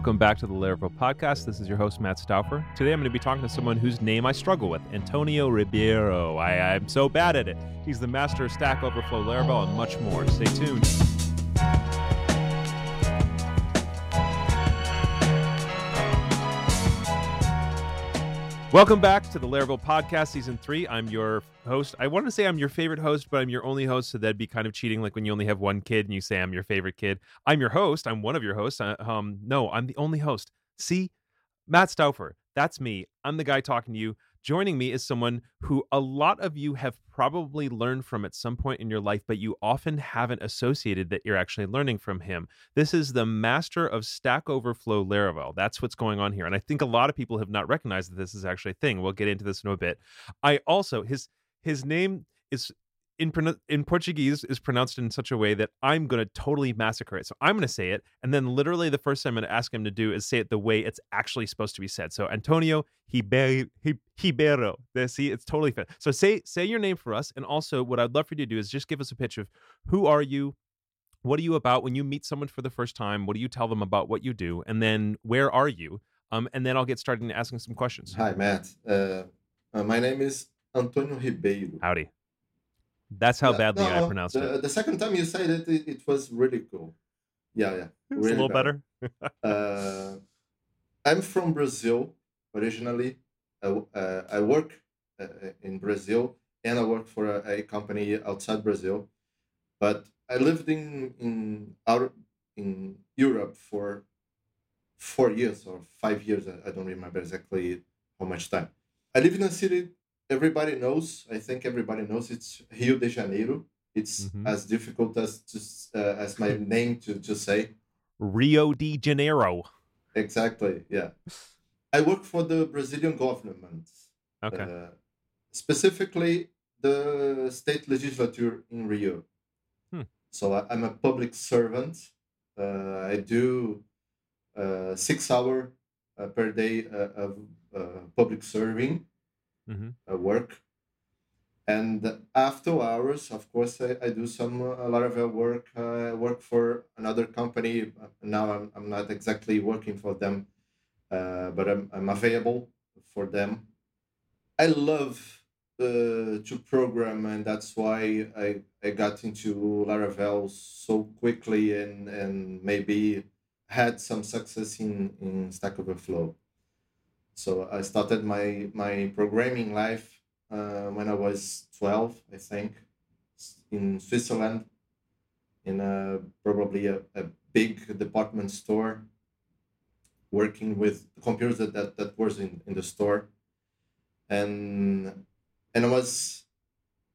Welcome back to the Laravel podcast. This is your host, Matt Stauffer. Today I'm going to be talking to someone whose name I struggle with, Antonio Ribeiro. I, I'm so bad at it. He's the master of Stack Overflow, Laravel, and much more. Stay tuned. Welcome back to the Laravel Podcast, Season 3. I'm your host. I want to say I'm your favorite host, but I'm your only host, so that'd be kind of cheating, like when you only have one kid and you say I'm your favorite kid. I'm your host. I'm one of your hosts. Uh, um, no, I'm the only host. See? Matt Stauffer. That's me. I'm the guy talking to you. Joining me is someone who a lot of you have probably learned from at some point in your life, but you often haven't associated that you're actually learning from him. This is the master of Stack Overflow Laravel. That's what's going on here. And I think a lot of people have not recognized that this is actually a thing. We'll get into this in a bit. I also, his his name is in in Portuguese is pronounced in such a way that I'm going to totally massacre it. So I'm going to say it, and then literally the first thing I'm going to ask him to do is say it the way it's actually supposed to be said. So Antonio Hiber- Ribeiro. See, it's totally fit. So say say your name for us, and also what I'd love for you to do is just give us a pitch of who are you, what are you about when you meet someone for the first time, what do you tell them about what you do, and then where are you, um, and then I'll get started asking some questions. Hi, Matt. Uh, uh, my name is Antonio Ribeiro. Howdy. That's how yeah, badly no, I pronounced the, it. The second time you said it, it, it was really cool. Yeah, yeah. It's really a little better. uh, I'm from Brazil originally. Uh, uh, I work uh, in Brazil and I work for a, a, company outside Brazil. But I lived in in out in Europe for four years or five years. I, I don't remember exactly how much time. I live in a city everybody knows. I think everybody knows it's Rio de Janeiro. It's mm-hmm. as difficult as just uh, as my name to to say. Rio de Janeiro. Exactly. Yeah. I work for the Brazilian government. Okay. Uh, specifically, the state legislature in Rio. Hmm. So I, am a public servant. Uh, I do uh, six hour uh, per day uh, of uh, public serving mm-hmm. uh, work. And after hours, of course, I, I do some a lot of uh, work. I work for another company. Now I'm, I'm not exactly working for them, uh, but I'm, I'm available for them. I love uh, to program, and that's why I, I got into Laravel so quickly and, and maybe had some success in, in Stack Overflow. So I started my my programming life uh, when I was twelve, I think, in Switzerland, in a probably a, a big department store, working with computers that, that, that was in, in the store, and and I was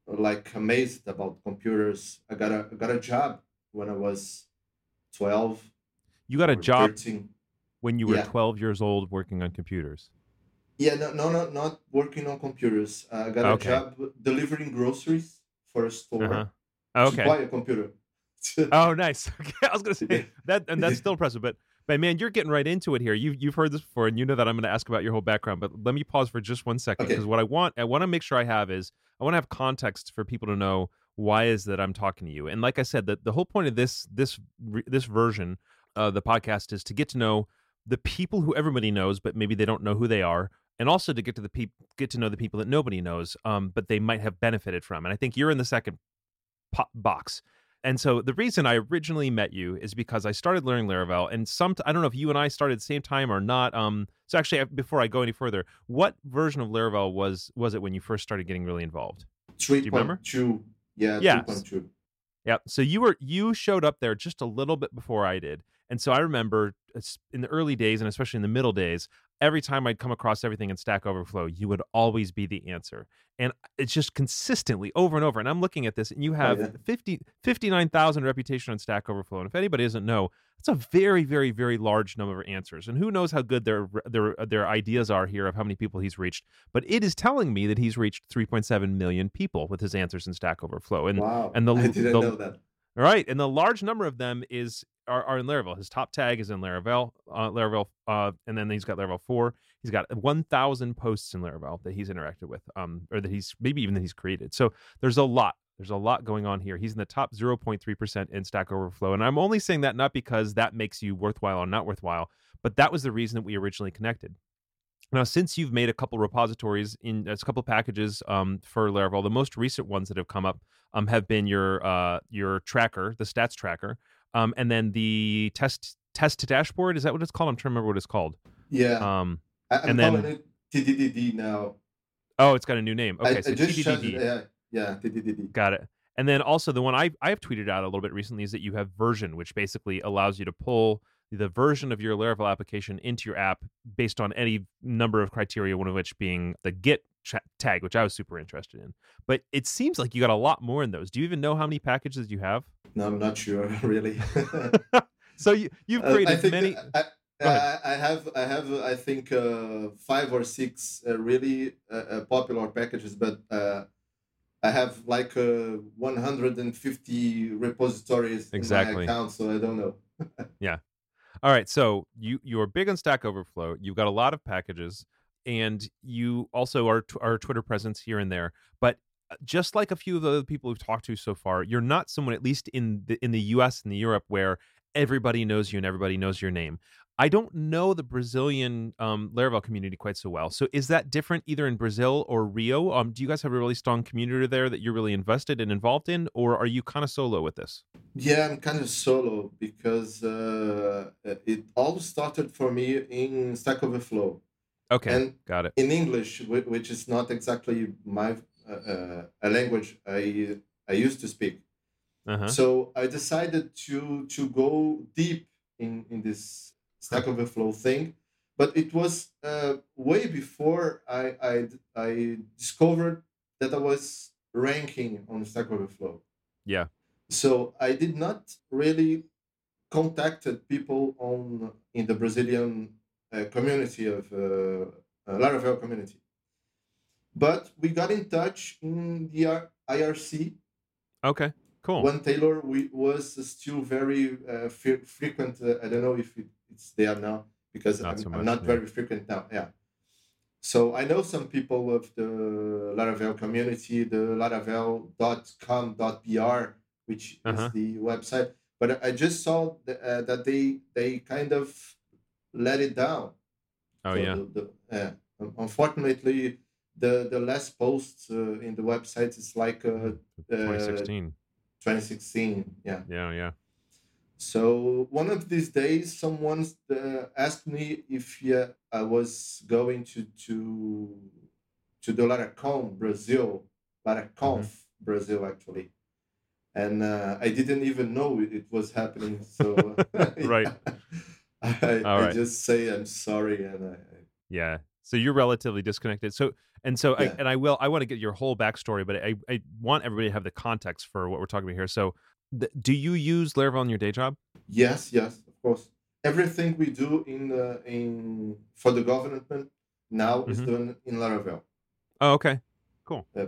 like amazed about computers. I got a I got a job when I was twelve. You got a job 13 when you were yeah. 12 years old working on computers? Yeah, no, no, no not working on computers. I got okay. a job delivering groceries for a store. Uh-huh. Okay. Buy a computer. oh, nice. Okay, I was gonna say that, and that's still impressive. But, but man, you're getting right into it here. You've you've heard this before, and you know that I'm going to ask about your whole background. But let me pause for just one second because okay. what I want, I want to make sure I have is I want to have context for people to know why is that I'm talking to you. And like I said, the the whole point of this this this version of the podcast is to get to know the people who everybody knows, but maybe they don't know who they are, and also to get to the people, get to know the people that nobody knows, um, but they might have benefited from. And I think you're in the second po- box. And so the reason I originally met you is because I started learning Laravel, and some I don't know if you and I started at the same time or not. Um, so actually, before I go any further, what version of Laravel was was it when you first started getting really involved? Three point two. Yeah. Yeah. Two. Yeah. So you were you showed up there just a little bit before I did, and so I remember in the early days and especially in the middle days, every time I'd come across everything in Stack Overflow, you would always be the answer. And it's just consistently over and over. And I'm looking at this, and you oh, have oh, yeah. 50, 59,000 reputation on Stack Overflow. And if anybody doesn't know, it's a very, very, very large number of answers. And who knows how good their their their ideas are here of how many people he's reached. But it is telling me that he's reached 3.7 million people with his answers in Stack Overflow. And wow, and the, I didn't the, know that. All right, and the large number of them is are, are in Laravel. His top tag is in Laravel, uh, Laravel, uh, and then he's got Laravel four. He's got one thousand posts in Laravel that he's interacted with, um, or that he's maybe even that he's created. So there's a lot. There's a lot going on here. He's in the top 0.3% in Stack Overflow. And I'm only saying that not because that makes you worthwhile or not worthwhile, but that was the reason that we originally connected. Now, since you've made a couple repositories in a couple packages um, for Laravel, the most recent ones that have come up um, have been your uh, your tracker, the stats tracker, um, and then the test test to dashboard. Is that what it's called? I'm trying to remember what it's called. Yeah. Um, I, and then, it TDDD now. Oh, it's got a new name. Okay, I, so I TDDD. yeah, yeah, TDDD. Got it. And then also the one I I've tweeted out a little bit recently is that you have version, which basically allows you to pull the version of your Laravel application into your app based on any number of criteria, one of which being the Git tag, which I was super interested in. But it seems like you got a lot more in those. Do you even know how many packages you have? No, I'm not sure, really. so you, you've uh, created uh, many. I, I, I, have, I have, I think, uh, five or six uh, really uh, uh, popular packages, but I have like 150 repositories exactly. in my account, so I don't know. yeah, all right, so you you're big on Stack Overflow. You've got a lot of packages, and you also are our Twitter presence here and there. But uh, just like a few of the other people we've talked to so far, you're not someone, at least in the in the U.S. and the Europe, where everybody knows you and everybody knows your name. I don't know the Brazilian um, Laravel community quite so well. So is that different either in Brazil or Rio? Um, do you guys have a really strong community there that you're really invested and involved in, or are you kind of solo with this? Yeah, I'm kind of solo because uh, it all started for me in Stack Overflow. Okay, and got it. In English, which is not exactly my uh, uh, a language I I used to speak. Uh-huh. So I decided to to go deep in in this Stack Overflow thing. But it was uh, way before I, I, I discovered that I was ranking on Stack Overflow. Yeah. So I did not really contacted people on in the Brazilian community of uh, Laravel community, but we got in touch in the IRC. Okay, cool. When Taylor we, was still very uh, frequent. Uh, I don't know if it it's there now because not I'm, so much, I'm, not yeah. very frequent now. Yeah. So I know some people of the Laravel community, the laravel.com.br, which uh-huh. is the website. But I just saw the, uh, that they they kind of let it down. Oh so yeah. The, the, uh, unfortunately, the the last post uh, in the website is like uh, 2016. 2016. Yeah. Yeah, yeah. So one of these days, someone uh, asked me if yeah, I was going to to to the Laracon Brazil, Laraconf mm-hmm. Brazil actually, and uh, I didn't even know it, it was happening. So right, I, I, just say I'm sorry, and I, yeah. So you're relatively disconnected. So and so yeah. I, and I will I want to get your whole backstory, but I I want everybody to have the context for what we're talking about here. So do you use Laravel in your day job? Yes, yes, of course. Everything we do in uh, in for the government now mm-hmm. is done in Laravel. Oh, okay, cool. Uh,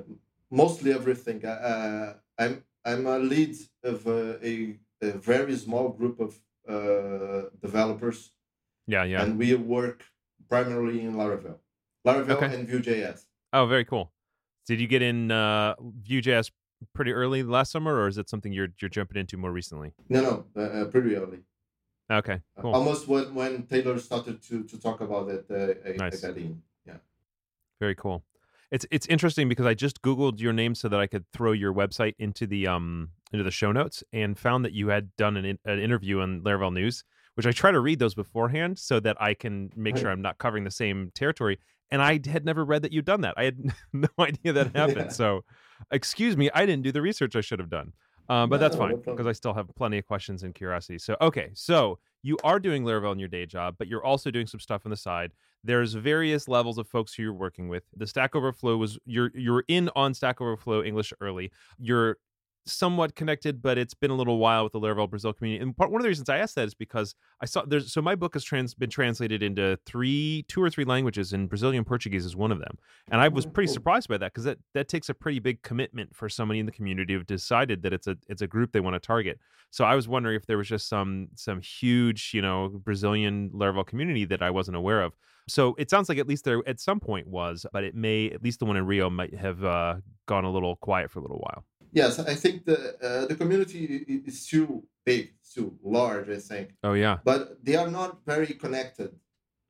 mostly everything. Uh, I'm I'm a lead of uh, a, a very small group of uh, developers. Yeah, yeah. And we work primarily in Laravel, Laravel okay. and Vue.js. Oh, very cool. Did you get in uh, Vue.js pretty early last summer, or is it something you're you're jumping into more recently? No, no, uh, uh pretty early. Okay, uh, cool. almost when when Taylor started to to talk about it, uh, nice. I got in. Yeah. Very cool. It's it's interesting because I just googled your name so that I could throw your website into the um into the show notes and found that you had done an an interview on Laravel News, which I try to read those beforehand so that I can make sure I'm not covering the same territory. And I had never read that you'd done that. I had no idea that happened. yeah. So excuse me, I didn't do the research I should have done. Um, but no, that's fine because no I still have plenty of questions and curiosity. So, okay, so you are doing Laravel in your day job, but you're also doing some stuff on the side. There's various levels of folks who you're working with. The Stack Overflow was you're you're in on Stack Overflow English early. You're somewhat connected, but it's been a little while with the Laravel Brazil community. And part, one of the reasons I asked that is because I saw there's so my book has trans, been translated into three, two or three languages, and Brazilian Portuguese is one of them. And I was oh, pretty surprised by that because that that takes a pretty big commitment for somebody in the community who decided that it's a it's a group they want to target. So I was wondering if there was just some some huge you know Brazilian Laravel community that I wasn't aware of. So it sounds like at least there at some point was, but it may at least the one in Rio might have uh, gone a little quiet for a little while. Yes, I think the uh, the community is too big, too large. I think. Oh yeah. But they are not very connected.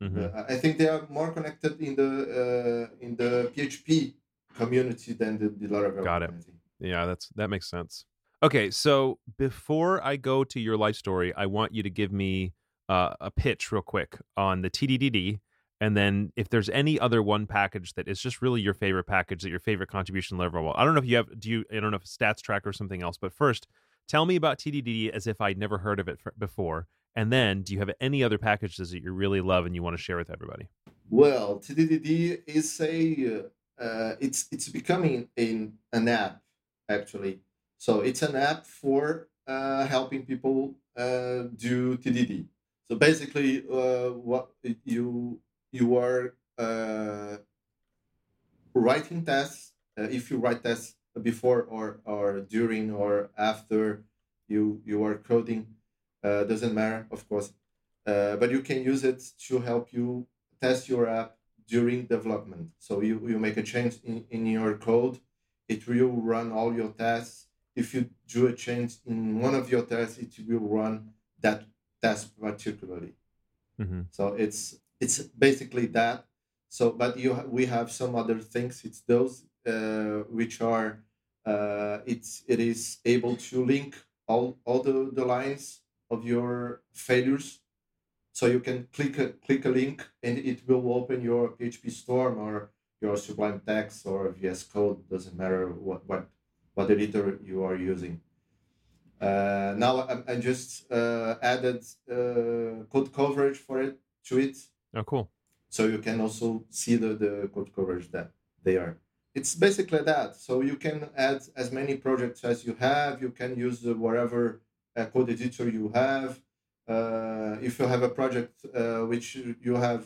Mm-hmm. Uh, I think they are more connected in the uh, in the PHP community than the, the Laravel Got community. it. Yeah, that's that makes sense. Okay, so before I go to your life story, I want you to give me uh, a pitch real quick on the TDDD, and then if there's any other one package that is just really your favorite package that your favorite contribution level. I don't know if you have do you I don't know if stats track or something else, but first tell me about TDDD as if I'd never heard of it before, and then do you have any other packages that you really love and you want to share with everybody? Well, TDDD is a uh, it's it's becoming an an app actually so it's an app for uh, helping people uh, do TDD. So basically, uh, what you you are uh, writing tests. Uh, if you write tests before or or during or after you you are coding, uh, doesn't matter, of course. but you can use it to help you test your app during development. So you, you make a change in, in your code, it will run all your tests if you do a change in one of your tests, it will run that test particularly. Mm-hmm. So it's it's basically that. So, but you we have some other things. It's those uh, which are uh, it's it is able to link all all the, the lines of your failures. So you can click a click a link and it will open your PHP Storm or your Sublime Text or VS Code. Doesn't matter what what what editor you are using. Uh, now I, I just uh, added uh, code coverage for it to it. Oh, cool! So you can also see the, the code coverage that they are. It's basically that. So you can add as many projects as you have. You can use whatever uh, code editor you have. Uh, if you have a project uh, which you have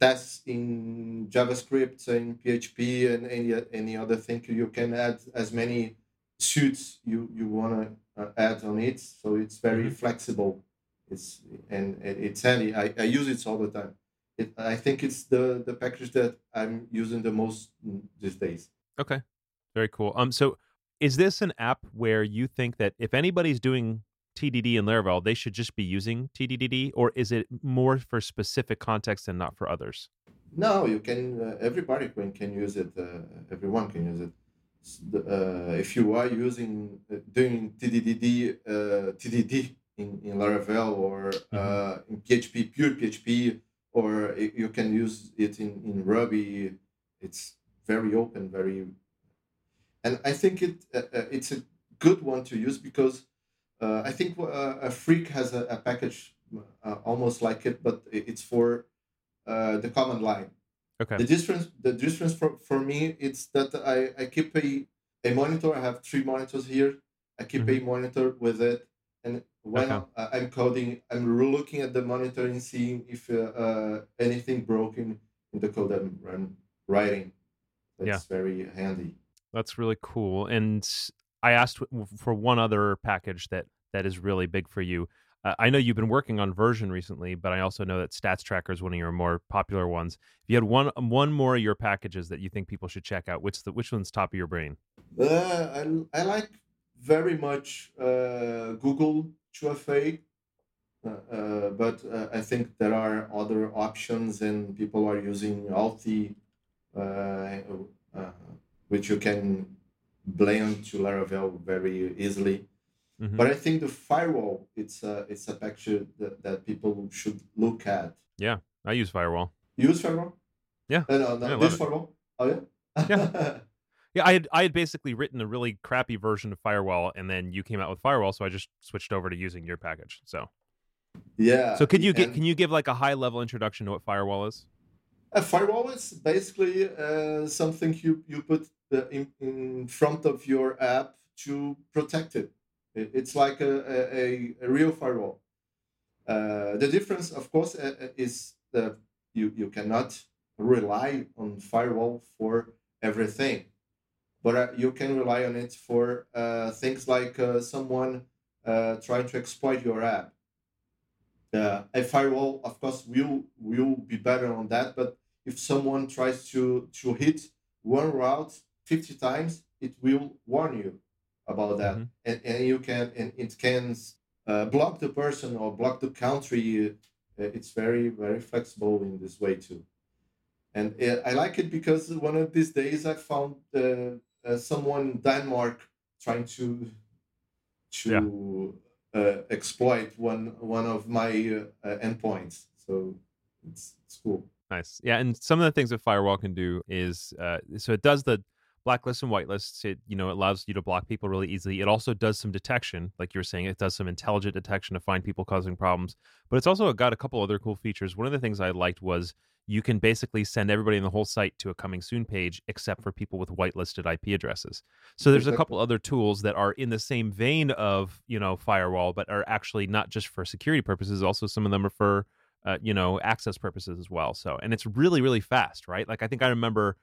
tests in JavaScript and PHP and any any other thing. You can add as many suits you you want to uh, add on it. So it's very mm-hmm. flexible. It's and, and it's handy. I, I use it all the time. It, I think it's the the package that I'm using the most these days. Okay, very cool. Um, so is this an app where you think that if anybody's doing TDD in Laravel, they should just be using TDDD, or is it more for specific context and not for others? No, you can. Uh, everybody can, can use it. Uh, everyone can use it. Uh, if you are using uh, doing TDDD, uh, TDD in, in Laravel or uh, mm-hmm. in PHP, pure PHP, or you can use it in, in Ruby. It's very open, very, and I think it it's a good one to use because uh, I think uh, a Freek has a, a package uh, almost like it, but it's for uh, the command line. Okay. The difference, the difference for, for me, it's that I, I keep a, a monitor. I have three monitors here. I keep mm-hmm. a monitor with it, and when okay. I'm coding, I'm looking at the monitor and seeing if uh, uh, anything broken in the code I'm writing. That's yeah. very handy. That's really cool. And I asked for one other package that that is really big for you. Uh, I know you've been working on version recently, but I also know that Stats Tracker is one of your more popular ones. If you had one um, one more of your packages that you think people should check out, which the which one's top of your brain? Uh, I, I like very much uh, Google 2FA, uh, uh, but uh, I think there are other options, and people are using Authy, which you can blend to Laravel very easily. Mm-hmm. But I think the firewall it's a it's a picture that, that people should look at. Yeah, I use firewall. use firewall? Yeah. Uh, no, no, yeah, this firewall. Oh yeah. yeah. Yeah, I had I had basically written a really crappy version of firewall, and then you came out with firewall, so I just switched over to using your package. So. Yeah. So could you get can you give like a high level introduction to what firewall is? A firewall is basically uh, something you you put in, in front of your app to protect it. It's like a, a, a real firewall. Uh, the difference, of course, uh, uh, is that you, you cannot rely on firewall for everything, but uh, you can rely on it for uh, things like uh, someone trying to exploit your app. a firewall, of course, will will be better on that. But if someone tries to to hit one route 50 times, it will warn you. about that, mm-hmm. and, and you can and it can uh, block the person or block the country. Uh, it's very very flexible in this way too, and uh, I like it because one of these days I found uh, uh, someone in Denmark trying to to yeah. exploit one one of my endpoints. So it's it's cool. Nice. Yeah, and some of the things that firewall can do is uh, so it does the blacklist and whitelists. It you know allows you to block people really easily. It also does some detection, like you were saying. It does some intelligent detection to find people causing problems. But it's also got a couple other cool features. One of the things I liked was you can basically send everybody in the whole site to a coming soon page except for people with whitelisted IP addresses. So there's a couple other tools that are in the same vein of, you know, firewall but are actually not just for security purposes, also some of them are for uh, you know, access purposes as well. So, and it's really, really fast, right? Like I think I remember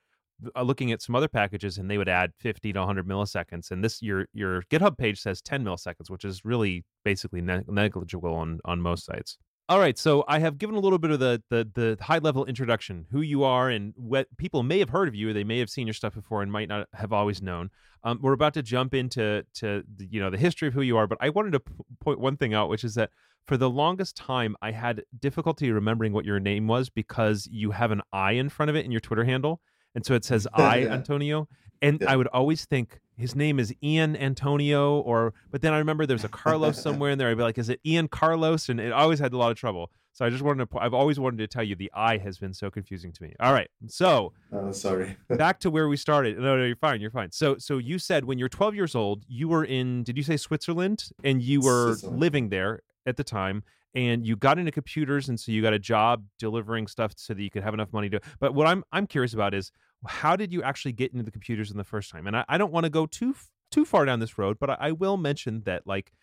looking at some other packages and they would add 50 to 100 milliseconds and this your your github page says 10 milliseconds which is really basically ne- negligible on on most sites. All right so i have given a little bit of the the, the high level introduction who you are and what people may have heard of you they may have seen your stuff before and might not have always known. Um, we're about to jump into to the, you know the history of who you are but i wanted to p- point one thing out which is that for the longest time i had difficulty remembering what your name was because you have an i in front of it in your twitter handle and so it says I yeah. Antonio, and yeah. I would always think his name is Ian Antonio, or but then I remember there's a Carlos somewhere in there. I'd be like, is it Ian Carlos? And it always had a lot of trouble. So I just wanted to. I've always wanted to tell you the I has been so confusing to me. All right, so oh, sorry. back to where we started. No, no, you're fine. You're fine. So, so you said when you're 12 years old, you were in. Did you say Switzerland? And you were living there at the time and you got into computers and so you got a job delivering stuff so that you could have enough money to but what i'm i'm curious about is how did you actually get into the computers in the first time? And I, I don't want to go too too far down this road, but I, I, will mention that like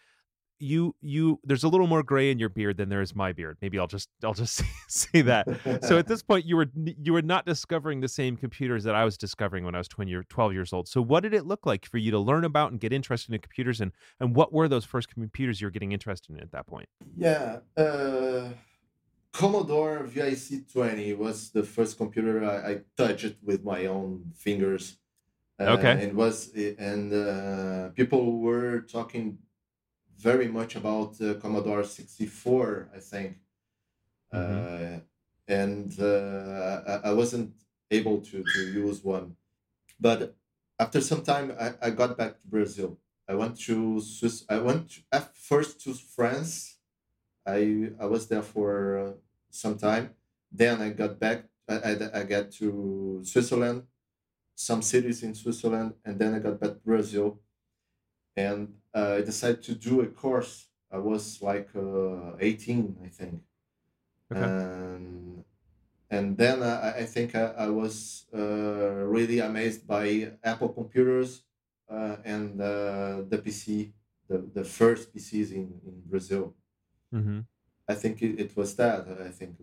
you you there's a little more gray in your beard than there is my beard. Maybe I'll just I'll just say that. so at this point, you were you were not discovering the same computers that I was discovering when I was 20 year, 12 years old. So what did it look like for you to learn about and get interested in computers, and and what were those first computers you were getting interested in at that point? Yeah. Uh Commodore VIC-20 was the first computer I, I touched with my own fingers. Uh, okay. It was, and uh, people were talking very much about uh, Commodore 64, I think. Mm-hmm. Uh, and uh, I, I, wasn't able to, to use one. But after some time, I, I got back to Brazil. I went to Swiss. I went to, first to France. I I was there for some time. Then I got back. I, I, I got to Switzerland, some cities in Switzerland, and then I got back to Brazil. And uh, I decided to do a course. I was like uh, 18, I think. Okay. And and then I, I think I, I was uh, really amazed by Apple computers uh, and uh, the PC, the, the first PCs in, in Brazil. Mm-hmm. I think it, it was that. I think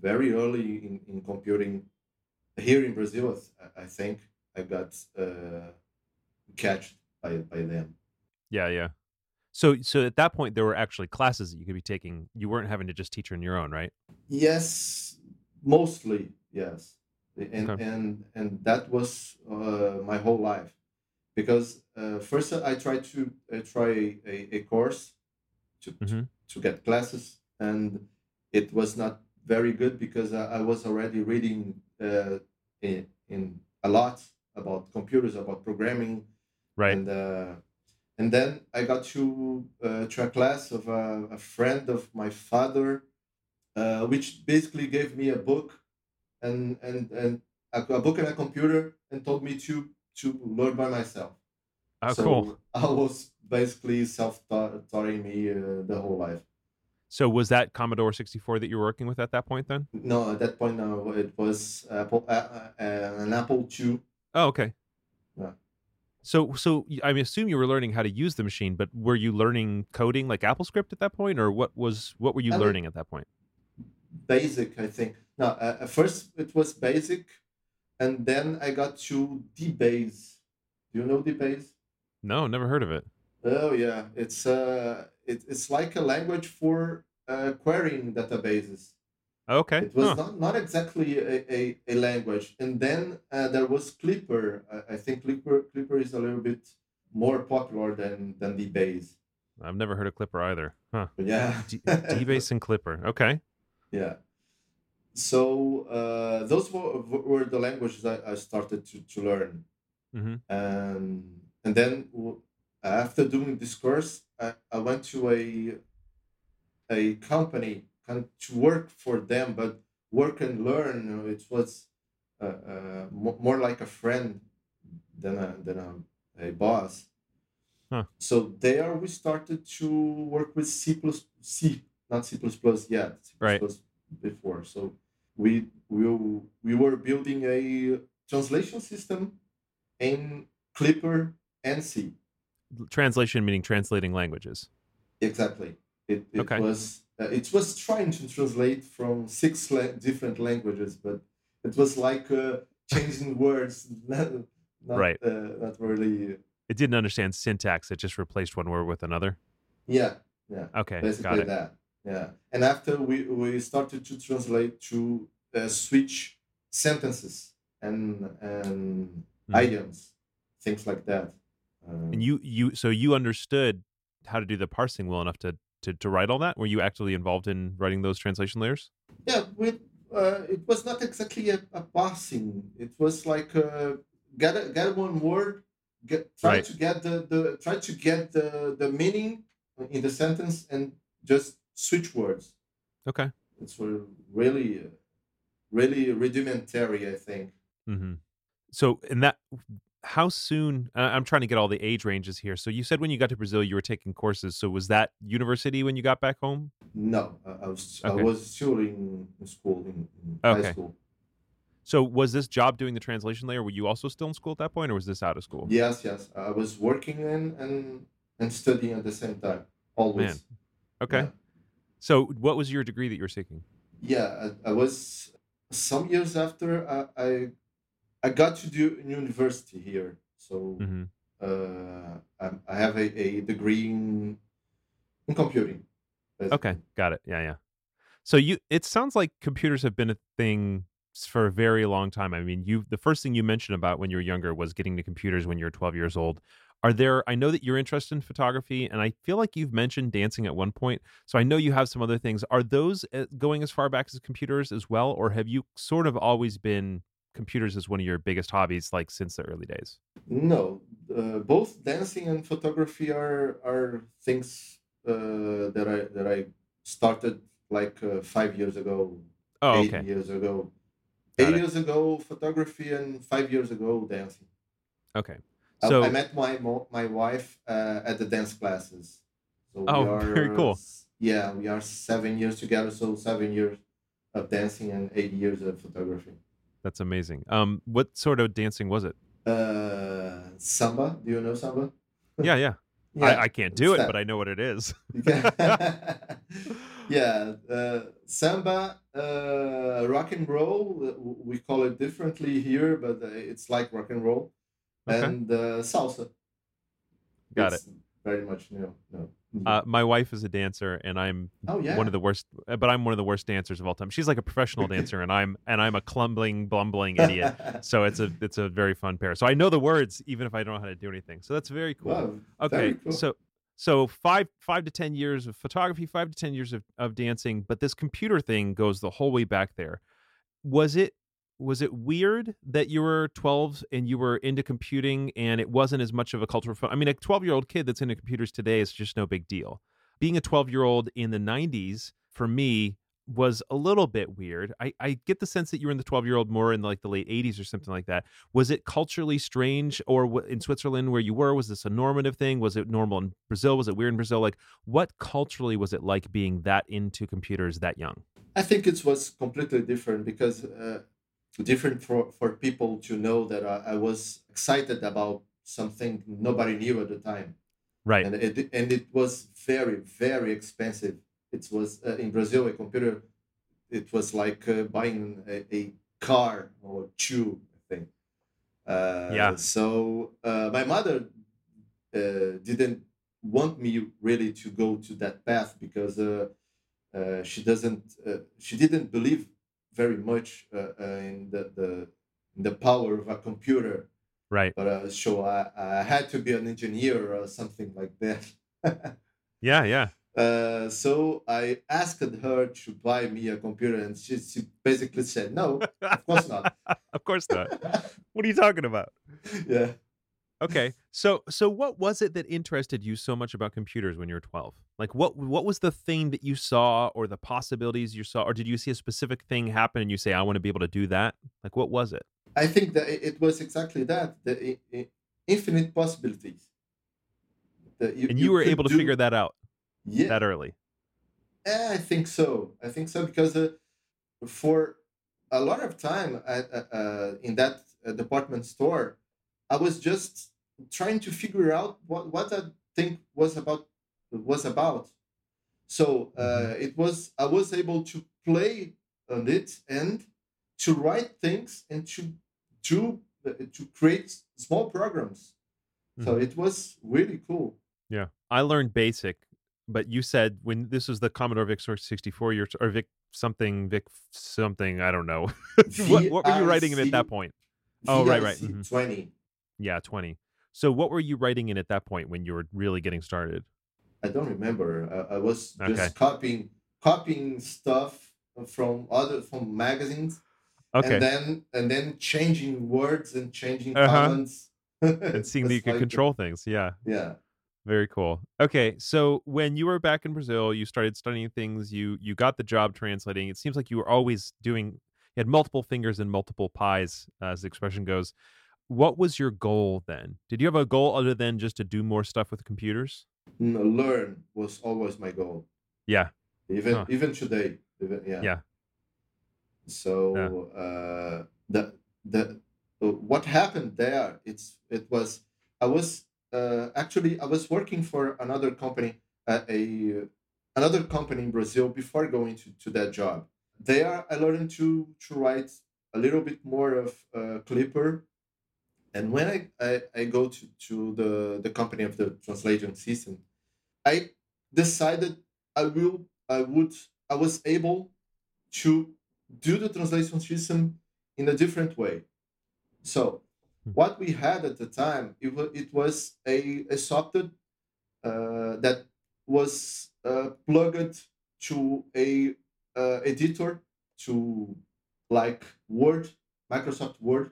very early in, in computing here in Brazil, I, think I got uh, catched by, by them. Yeah, yeah. So, so at that point, there were actually classes that you could be taking. You weren't having to just teach on your own, right? Yes, mostly yes, and okay. and and that was uh, my whole life, because uh, first I tried to uh, try a, a course to, mm-hmm. To get classes and it was not very good because I, I was already reading uh, in, in, a lot about computers, about programming, right? And uh, and then I got to uh, to a class of a, a friend of my father, uh, which basically gave me a book, and and and a, a, book and a computer, and told me to to learn by myself. Oh, so cool! I was basically self taught me uh, the whole life. So was that Commodore 64 that you were working with at that point then? No, at that point, no. It was Apple, uh, uh, an Apple II. Oh, okay. Yeah. So, so I assume you were learning how to use the machine, but were you learning coding like AppleScript at that point, or what was what were you I learning mean, at that point? Basic, I think. No, uh, at first it was basic, and then I got to DBase. Do you know DBase? No, never heard of it. Oh yeah, it's uh, it, it's like a language for uh, querying databases. Okay. It was huh. not, not exactly a, a, a language. And then uh, there was Clipper. I, I, think Clipper Clipper is a little bit more popular than than DBase. I've never heard of Clipper either. Huh. Yeah. D- DBase and Clipper. Okay. Yeah. So uh, those were, were the languages I, I started to, to learn. Mm-hmm. And, and then after doing this course, I, I went to a a company kind of to work for them, but work and learn. It was uh, uh, more like a friend than a than a, a boss. Huh. So there we started to work with C plus C, not C plus plus yet. C++ right. Before, so we we we were building a translation system in Clipper and C. Translation meaning translating languages. Exactly. It, it okay. was uh, it was trying to translate from six la- different languages, but it was like uh, changing words, not, not, right? Uh, not really. It didn't understand syntax. It just replaced one word with another. Yeah. Yeah. Okay. Basically got it. that. Yeah. And after we we started to translate to uh, switch sentences and and mm-hmm. idioms, things like that. Um, and you you so you understood how to do the parsing well enough to to, to write all that? Were you actually involved in writing those translation layers? Yeah, with, uh, it was not exactly a, a parsing. It was like uh, get get one word, get try right. to get the, the try to get the, the meaning in the sentence and just switch words. Okay, it's really really rudimentary, I think. Mm-hmm. So in that how soon uh, i'm trying to get all the age ranges here. So you said when you got to brazil you were taking courses. So was that university when you got back home? No i was okay. i was still in school in, in okay. high school. So was this job doing the translation layer were you also still in school at that point or was this out of school? Yes yes. I was working and and, and studying at the same time always. Man. okay. Yeah. so what was your degree that you were seeking? Yeah i, I was some years after I, I I got to do university here, so mm-hmm. uh, I, I, have a, a degree in in computing. Basically. Okay, got it. Yeah, yeah. So you, it sounds like computers have been a thing for a very long time. I mean, you, the first thing you mentioned about when you were younger was getting to computers when you were 12 years old. Are there? I know that you're interested in photography, and I feel like you've mentioned dancing at one point. So I know you have some other things. Are those uh, going as far back as computers as well, or have you sort of always been computers as one of your biggest hobbies, like since the early days? No, uh, both dancing and photography are are things uh, that I that I started like uh, five years ago. Oh, eight okay. years ago. Got eight it. years ago, photography, and five years ago, dancing. Okay. So I, I met my my wife uh, at the dance classes. So oh, are, very cool. Yeah, we are seven years together. So seven years of dancing and eight years of photography. That's amazing. Um, what sort of dancing was it? Uh, samba. Do you know samba? yeah, yeah. yeah I, I can't do it, that. but I know what it is. yeah, uh, samba, uh, rock and roll. We call it differently here, but uh, it's like rock and roll, okay. and uh, salsa. Got it's it. Very much new. No. Uh, my wife is a dancer, and I'm oh, yeah. one of the worst. Uh, but I'm one of the worst dancers of all time. She's like a professional dancer, and I'm and I'm a clumbling, blumbling idiot. so it's a it's a very fun pair. So I know the words, even if I don't know how to do anything. So that's very cool. Wow, okay, very cool. so so five five to ten years of photography, five to ten years of, of dancing, but this computer thing goes the whole way back there. Was it was it weird that you were 12 and you were into computing and it wasn't as much of a cultural? I mean, a 12 year old kid that's into computers today is just no big deal. Being a 12 year old in the 90s for me was a little bit weird. I, I get the sense that you were in the 12 year old more in like the late 80s or something like that. Was it culturally strange or in Switzerland where you were? Was this a normative thing? Was it normal in Brazil? Was it weird in Brazil? Like, what culturally was it like being that into computers that young? I think it was completely different because uh, different for, for people to know that I, I, was excited about something nobody knew at the time. Right. And it, and it was very, very expensive. It was uh, in Brazil, a computer, it was like uh, buying a, a, car or two, I think. Uh, yeah. So uh, my mother uh, didn't want me really to go to that path because uh, she doesn't, she didn't believe very much uh, uh, in the, the the power of a computer. Right. But uh, so I, I had to be an engineer or something like that. yeah, yeah. Uh, so I asked her to buy me a computer, and she, she basically said, "No, of course not. of course not. what are you talking about?" Yeah. Okay. So so what was it that interested you so much about computers when you were 12? Like what what was the thing that you saw or the possibilities you saw or did you see a specific thing happen and you say I want to be able to do that? Like what was it? I think that it was exactly that, the infinite possibilities. You, and you, you were able to do... figure that out yeah. that early. Yeah, I think so. I think so because uh, for a lot of time uh, uh, in that uh, department store, I was just trying to figure out what, what that thing was about was about. So uh, mm-hmm. it was I was able to play on it and to write things and to do to create small programs. Mm-hmm. So it was really cool. Yeah, I learned BASIC but you said when this was the Commodore VIC 64 years or VIC something VIC something I don't know. what, what, were you writing at that point? Oh, right, right. Mm-hmm. 20. Yeah, 20. So what were you writing in at that point when you were really getting started? I don't remember. I, I was just okay. copying copying stuff from other from magazines. Okay. And then and then changing words and changing uh-huh. comments. and seeing that you could like control things. Yeah. Yeah. Very cool. Okay, so when you were back in Brazil, you started studying things. You you got the job translating. It seems like you were always doing. You had multiple fingers and multiple pies, as the expression goes. What was your goal then? Did you have a goal other than just to do more stuff with computers? No, learn was always my goal. Yeah. Even huh. even today. Even, yeah. Yeah. So yeah. Uh, the the uh, what happened there? It's it was I was uh, actually I was working for another company at a another company in Brazil before going to, to that job. There I learned to to write a little bit more of uh, Clipper. And when I, I, I go to, to the, the company of the translation system, I decided I will I would I was able to do the translation system in a different way. So Hmm. What we had at the time, it, was, it was a, a software uh, that was uh, plugged to a uh, editor to like Word, Microsoft Word.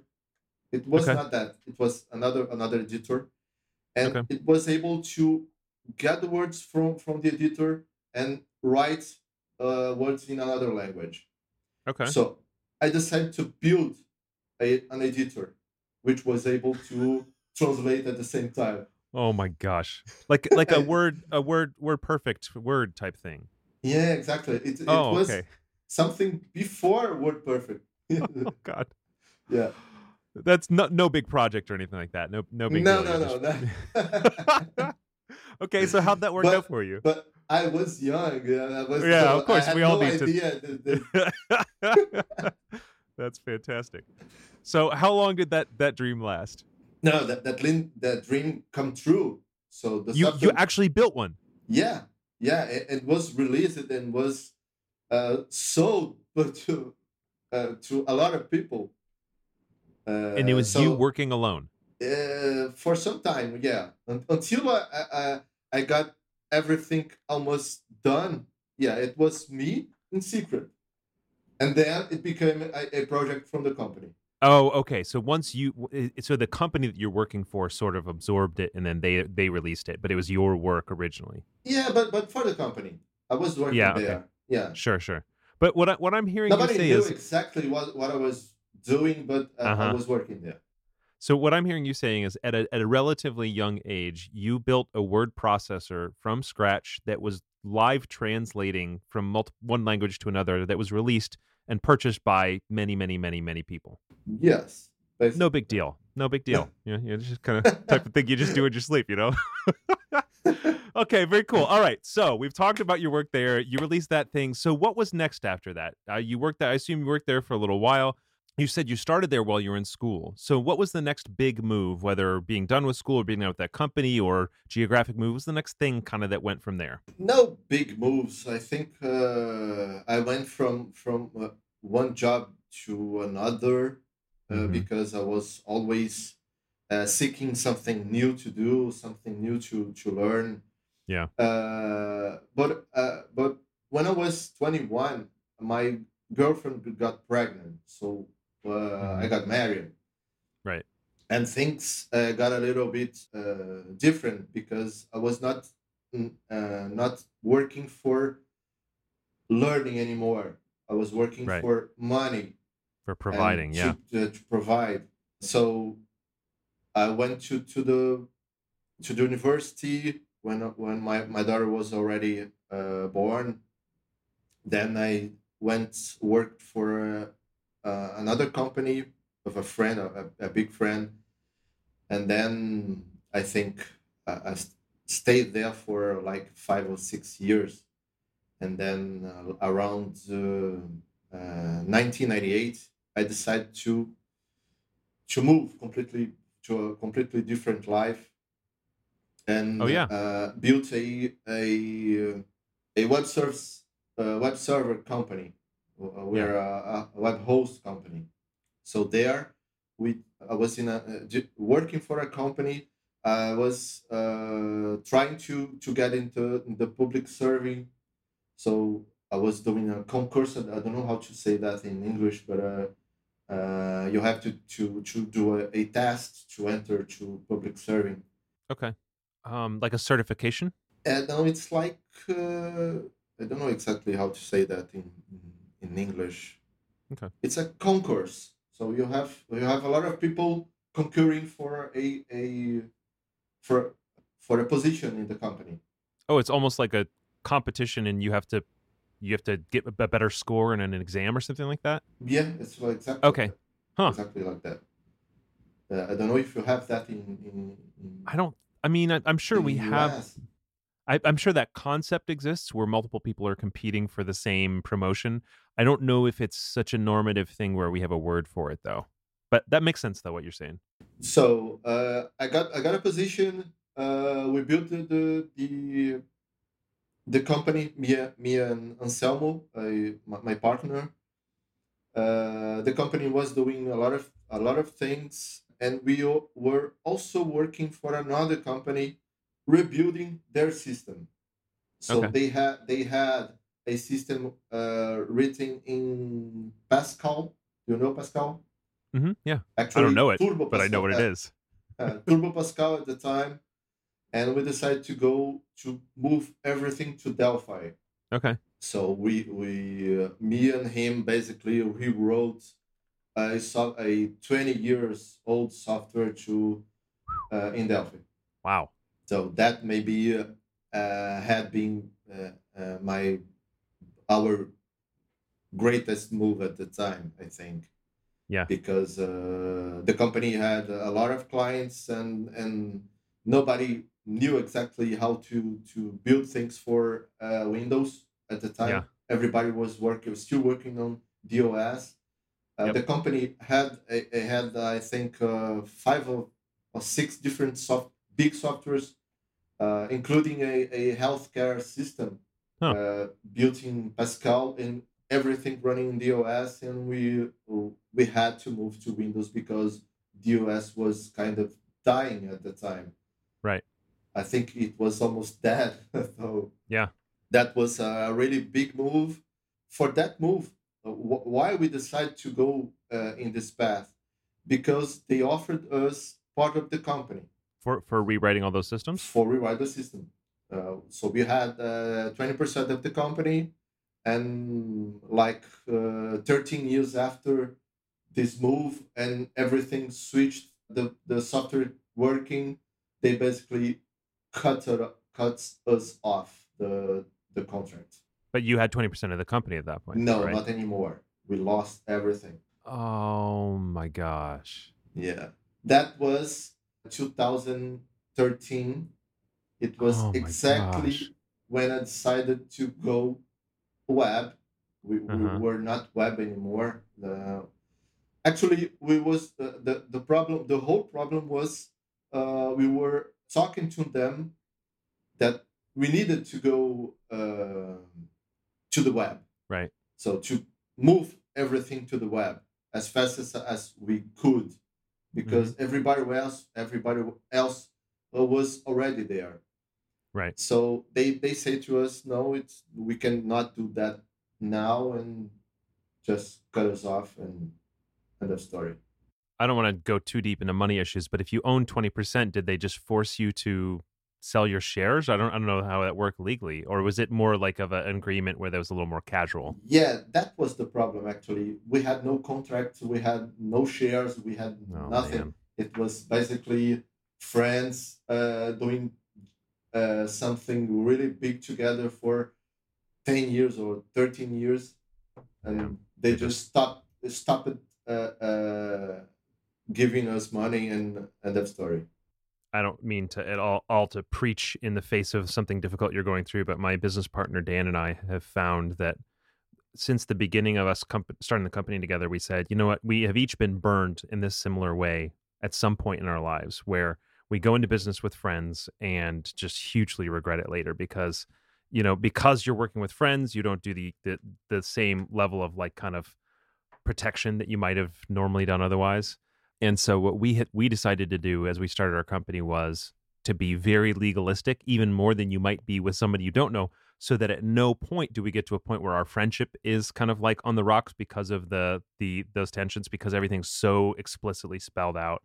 It was okay. not that. It was another another editor, and okay. it was able to get the words from from the editor and write uh, words in another language. Okay. So I decided to build a, an editor which was able to translate at the same time. Oh my gosh! Like like a word a word WordPerfect word type thing. Yeah, exactly. It, it oh, was okay. something before WordPerfect. oh God. Yeah. That's not no big project or anything like that. No no big no, deal. No, no, no, okay, so how'd that work but, out for you? But I was young. Yeah, I was, yeah of course. we all no need to. That's fantastic. So, how long did that that dream last? No, that that, lin- that dream come true. So the you you actually built one. Yeah, yeah. It, it was released and was uh, sold, but to uh, to a lot of people. Uh, and it was so, you working alone. Uh, for some time, yeah. Until I, I I got everything almost done. Yeah, it was me in secret, and then it became a, a project from the company. Oh, okay. So once you, so the company that you're working for sort of absorbed it, and then they they released it, but it was your work originally. Yeah, but but for the company, I was working yeah, okay. there. Yeah, sure, sure. But what I, what I'm hearing nobody you say knew is exactly what what I was doing, but uh, uh-huh. I was working there. So what I'm hearing you saying is at a at a relatively young age, you built a word processor from scratch that was live translating from multi- one language to another that was released and purchased by many, many, many, many people. Yes. Basically. No big deal. No big deal. yeah, yeah, just kind of type of thing you just do in your sleep, you know. okay, very cool. All right, so we've talked about your work there. You released that thing. So what was next after that? Uh, you worked there. I assume you worked there for a little while. You said you started there while you were in school. So what was the next big move, whether being done with school or being done with that company or geographic move? Was the next thing kind of that went from there? No big moves. I think uh, I went from from uh, one job to another uh, mm-hmm. because I was always uh, seeking something new to do, something new to to learn. Yeah. Uh, but uh, but when I was 21, my girlfriend got pregnant, so uh, mm-hmm. I got married. Right. And things uh, got a little bit uh, different because I was not mm, uh, not working for learning anymore. I was working right. for money. For providing, yeah. To, to provide. So I went to, to the to the university when when my, my daughter was already uh, born. Then I went worked for uh, another company of a friend, a, a big friend, and then I think I, I stayed there for like five or six years, and then uh, around 1998 uh, I decided to to move completely to a completely different life and oh, yeah. uh, built a a a web service uh, web server company. Uh, we're yeah. a, a, web host company. So there, we I was in a uh, working for a company. I was uh, trying to to get into the public serving. So I was doing a concourse. I don't know how to say that in English, but uh, uh, you have to to to do a, a test to enter to public serving. Okay, um, like a certification. And now it's like uh, I don't know exactly how to say that in in English. Okay, it's a concourse. So you have you have a lot of people concurring for a a for for a position in the company. Oh, it's almost like a competition, and you have to you have to get a better score in an exam or something like that. Yeah, it's exactly. Okay, like huh? Exactly like that. Uh, I don't know if you have that in. in, in I don't. I mean, I, am sure we have. I, I'm sure that concept exists where multiple people are competing for the same promotion. I don't know if it's such a normative thing where we have a word for it though. But that makes sense though what you're saying. So uh, I got I got a position. Uh, we built the, the, the company, me, me and Anselmo, my, my partner, uh, the company was doing a lot of a lot of things, and we were also working for another company, rebuilding their system. So okay. they had they had a system uh, written in Pascal. You know Pascal? Mm-hmm, yeah. Actually, I don't know it, Turbo but Pascal, I know what it is. uh, Turbo Pascal at the time and we decided to go to move everything to Delphi. Okay. So we we uh, me and him basically he wrote a so a twenty years old software to uh, in Delphi. Wow. So that maybe uh, uh had been uh, uh, my our greatest move at the time. I think. Yeah. Because the company had a lot of clients and and nobody knew exactly how to to build things for uh, Windows at the time. Yeah. Everybody was working, was still working on DOS. Uh, yep. The company had a, a had I think uh, five or, or, six different soft big softwares, uh, including a, a healthcare system huh. Uh, built in Pascal and everything running in DOS. And we we had to move to Windows because DOS was kind of dying at the time. Right. I think it was almost dead. so yeah, that was a really big move. For that move, uh, why we decided to go uh, in this path? Because they offered us part of the company for for rewriting all those systems. For rewrite the system. Uh, so we had uh, twenty percent of the company, and like uh, thirteen years after this move and everything switched the the software working, they basically cut cuts us off the the contract. But you had twenty percent of the company at that point. No, right? not anymore. We lost everything. Oh my gosh. Yeah, that was 2013. It was oh exactly gosh. when I decided to go web. We, uh-huh. we were not web anymore. The, actually, we was the, the the problem. The whole problem was uh, we were talking to them that we needed to go uh, to the web. Right. So to move everything to the web as fast as, as we could. Because mm-hmm. everybody else everybody else was already there. Right. So they they say to us, no, it's we cannot do that now, and just cut us off and end of story. I don't want to go too deep into money issues, but if you own twenty percent, did they just force you to sell your shares? I don't I don't know how that worked legally, or was it more like of an agreement where there was a little more casual? Yeah, that was the problem. Actually, we had no contracts, we had no shares, we had oh, nothing. Man. It was basically friends uh, doing uh, something really big together for ten years or thirteen years, and yeah. they just stopped stopped uh, uh, giving us money and end of story. I don't mean to at all all to preach in the face of something difficult you're going through, but my business partner Dan and I have found that since the beginning of us comp- starting the company together, we said, you know what, we have each been burned in this similar way at some point in our lives where we go into business with friends and just hugely regret it later because you know because you're working with friends you don't do the the, the same level of like kind of protection that you might have normally done otherwise and so what we had, we decided to do as we started our company was to be very legalistic, even more than you might be with somebody you don't know, so that at no point do we get to a point where our friendship is kind of like on the rocks because of the the those tensions because everything's so explicitly spelled out.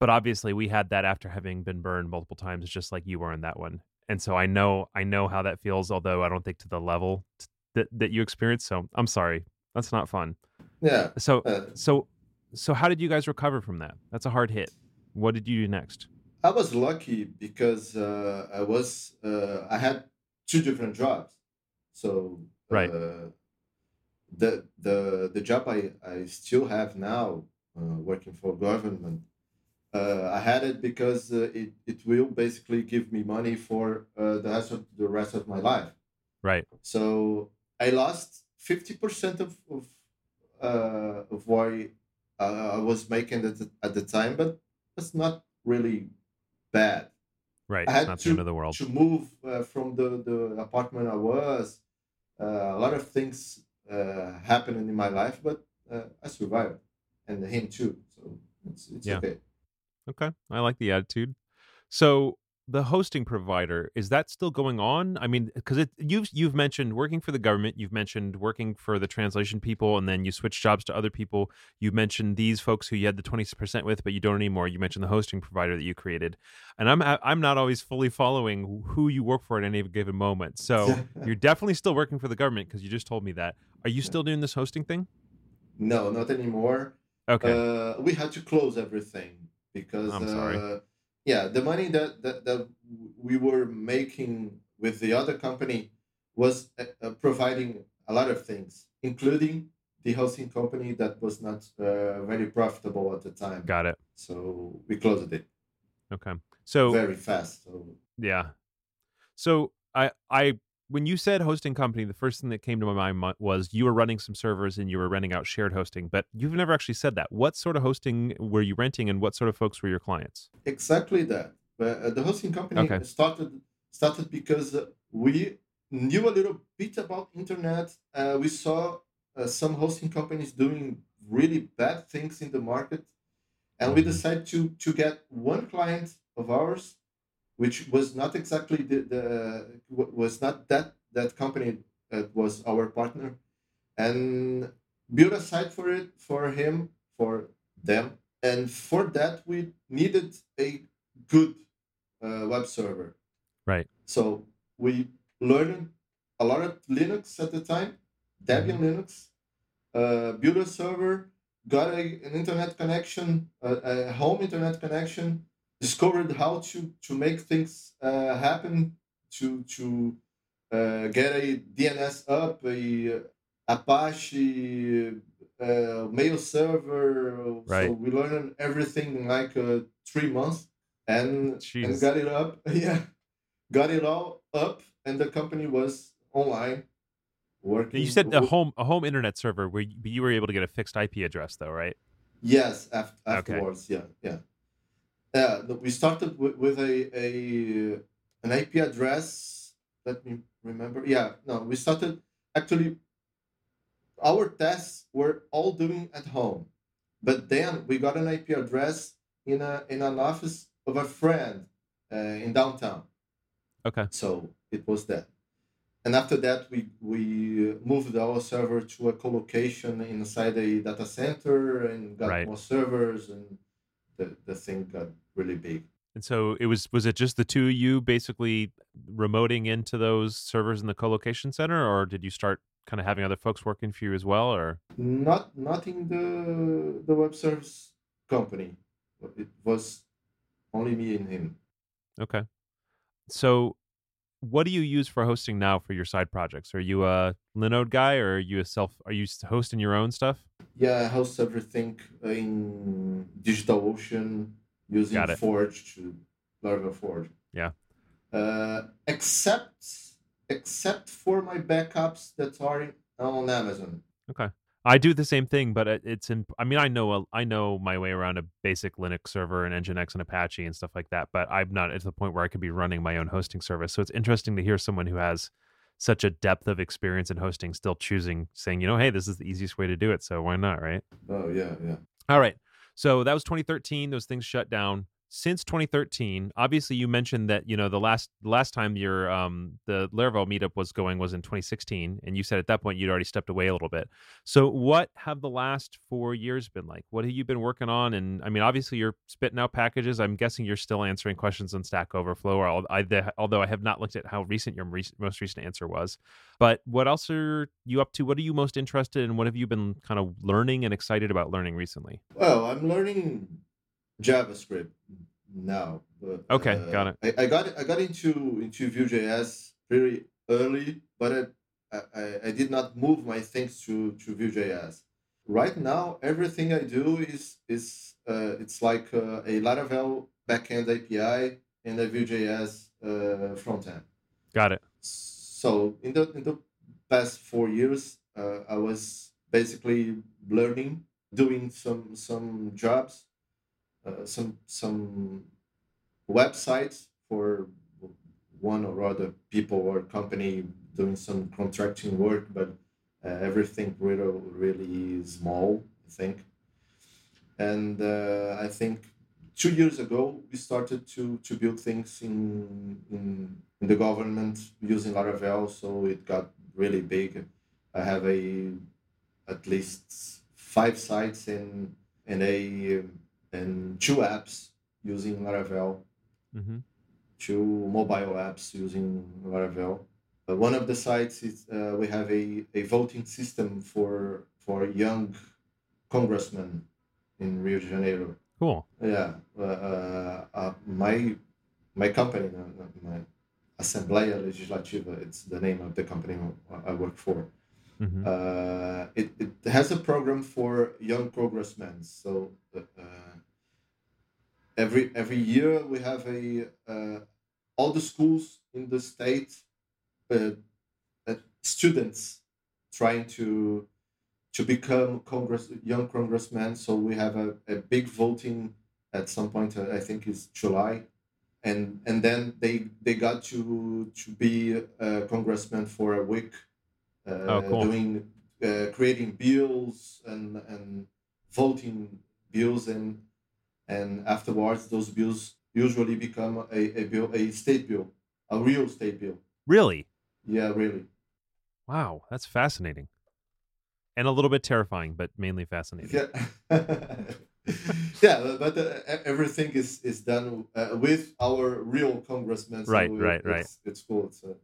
But obviously we had that after having been burned multiple times just like you were in that one. And so I know I know how that feels although I don't think to the level that that you experienced. So I'm sorry. That's not fun. Yeah. So uh, so so how did you guys recover from that? That's a hard hit. What did you do next? I was lucky because uh, I was uh, I had two different jobs. So right. Uh, the the the job I, I still have now uh, working for government uh, I had it because uh, it, it will basically give me money for the rest of the rest of my life. Right. So I lost fifty percent of of uh, of what uh, I was making at the, at the time, but it's not really bad. Right, I had not to, the end of the world. To move uh, from the, the apartment I was, uh, a lot of things uh, happened in my life, but uh, I survived, and him too. So it's it's yeah. okay. Okay, I like the attitude. So the hosting provider is that still going on? I mean because it you've you've mentioned working for the government you've mentioned working for the translation people and then you switch jobs to other people. You mentioned these folks who you had the 20% with but you don't anymore. You mentioned the hosting provider that you created. And i'm i'm not always fully following who you work for at any given moment. So you're definitely still working for the government because you just told me that. Are you still doing this hosting thing? No not anymore. Okay. Uh, we had to close everything because i'm sorry. uh, yeah the money that, that that we were making with the other company was uh, uh, providing a lot of things including the hosting company that was not uh, very profitable at the time. Got it. So we closed it. Okay. So very fast so yeah. So i i when you said hosting company, the first thing that came to my mind was you were running some servers and you were renting out shared hosting, but you've never actually said that. What sort of hosting were you renting and what sort of folks were your clients? Exactly that. Uh, the hosting company okay. started started because we knew a little bit about internet. Uh, we saw uh, some hosting companies doing really bad things in the market, and we mm-hmm. decided to to get one client of ours which was not exactly the, the was not that that company that was our partner. And build a site for it for him for them. And for that we needed a good uh, web server. Right. So we learned a lot of linux at the time debian mm-hmm. linux. Uh, build a server got a, an internet connection a, a home internet connection discovered how to to make things uh, happen to to uh, get a DNS up, a Apache uh, mail server. Right. So we learned everything in like uh, three months and and got it up. yeah, got it all up, and the company was online. Working. You said a home a home internet server where you, you were able to get a fixed IP address though, right? Yes, af- afterwards, okay. yeah, yeah. Yeah, we started with, with a, a an IP address. Let me remember. Yeah, no, we started actually. Our tests were all doing at home, but then we got an IP address in a in an office of a friend uh, in downtown. Okay. So it was that. And after that, we, we moved our server to a co-location inside a data center and got right. more servers, and the, the thing got really big. And so it was was it just the two of you basically remoting into those servers in the co-location center, or did you start kind of having other folks working for you as well, or not not in the the web service company. It was only me and him. Okay. So what do you use for hosting now for your side projects? Are you a Linode guy or are you a self are you hosting your own stuff? Yeah, I host everything in DigitalOcean using Forge to Laravel Forge. Yeah. Uh, except except for my backups that are on Amazon. Okay. I do the same thing, but it's in. I mean, I know a, I know my way around a basic Linux server and Nginx and Apache and stuff like that. But I'm not at the point where I could be running my own hosting service. So it's interesting to hear someone who has such a depth of experience in hosting still choosing, saying, you know, hey, this is the easiest way to do it. So why not, right? Oh yeah, yeah. All right. So that was 2013. Those things shut down since 2013 obviously you mentioned that you know the last last time your um the laravel meetup was going was in 2016 and you said at that point you'd already stepped away a little bit. So what have the last four years been like? What have you been working on? And i mean obviously you're spitting out packages. I'm guessing you're still answering questions on stack overflow or I, although i have not looked at how recent your most recent answer was. But what else are you up to? What are you most interested in? What have you been kind of learning and excited about learning recently? Well i'm learning JavaScript now. But, okay, uh, got it. I, I got I got into into Vue.js pretty early, but I, I, I did not move my things to to Vue.js. Right now, everything I do is is uh, it's like uh, a Laravel backend API and a Vue.js uh, frontend. Got it. So in the in the past four years, uh, I was basically learning, doing some some jobs uh, some some websites for one or other people or company doing some contracting work, but uh, everything really really small, I think. And uh, I think two years ago we started to to build things in in, in the government using Laravel, so it got really big. I have a at least five sites in in a and two apps using Laravel, mm-hmm. two mobile apps using Laravel. Uh, one of the sites is uh, we have a, a voting system for for young congressmen in Rio de Janeiro. Cool. Yeah, uh, uh, uh my my company, my Assembleia Legislativa, it's the name of the company I work for. Mm-hmm. Uh, it, it has a program for young congressmen. So uh, every every year we have a uh, all the schools in the state uh, uh, students trying to to become congress young congressmen. So we have a, a big voting at some point. Uh, I think it's July and and then they they got to to be a congressman for a week uh, oh, cool. doing uh, creating bills and and voting bills and and afterwards those bills usually become a, a bill a state bill a real state bill really? Yeah really. Wow that's fascinating. And a little bit terrifying but mainly fascinating. Yeah. Yeah but uh, everything is is done uh, with our real congressmen so right right it's, right it's cool so.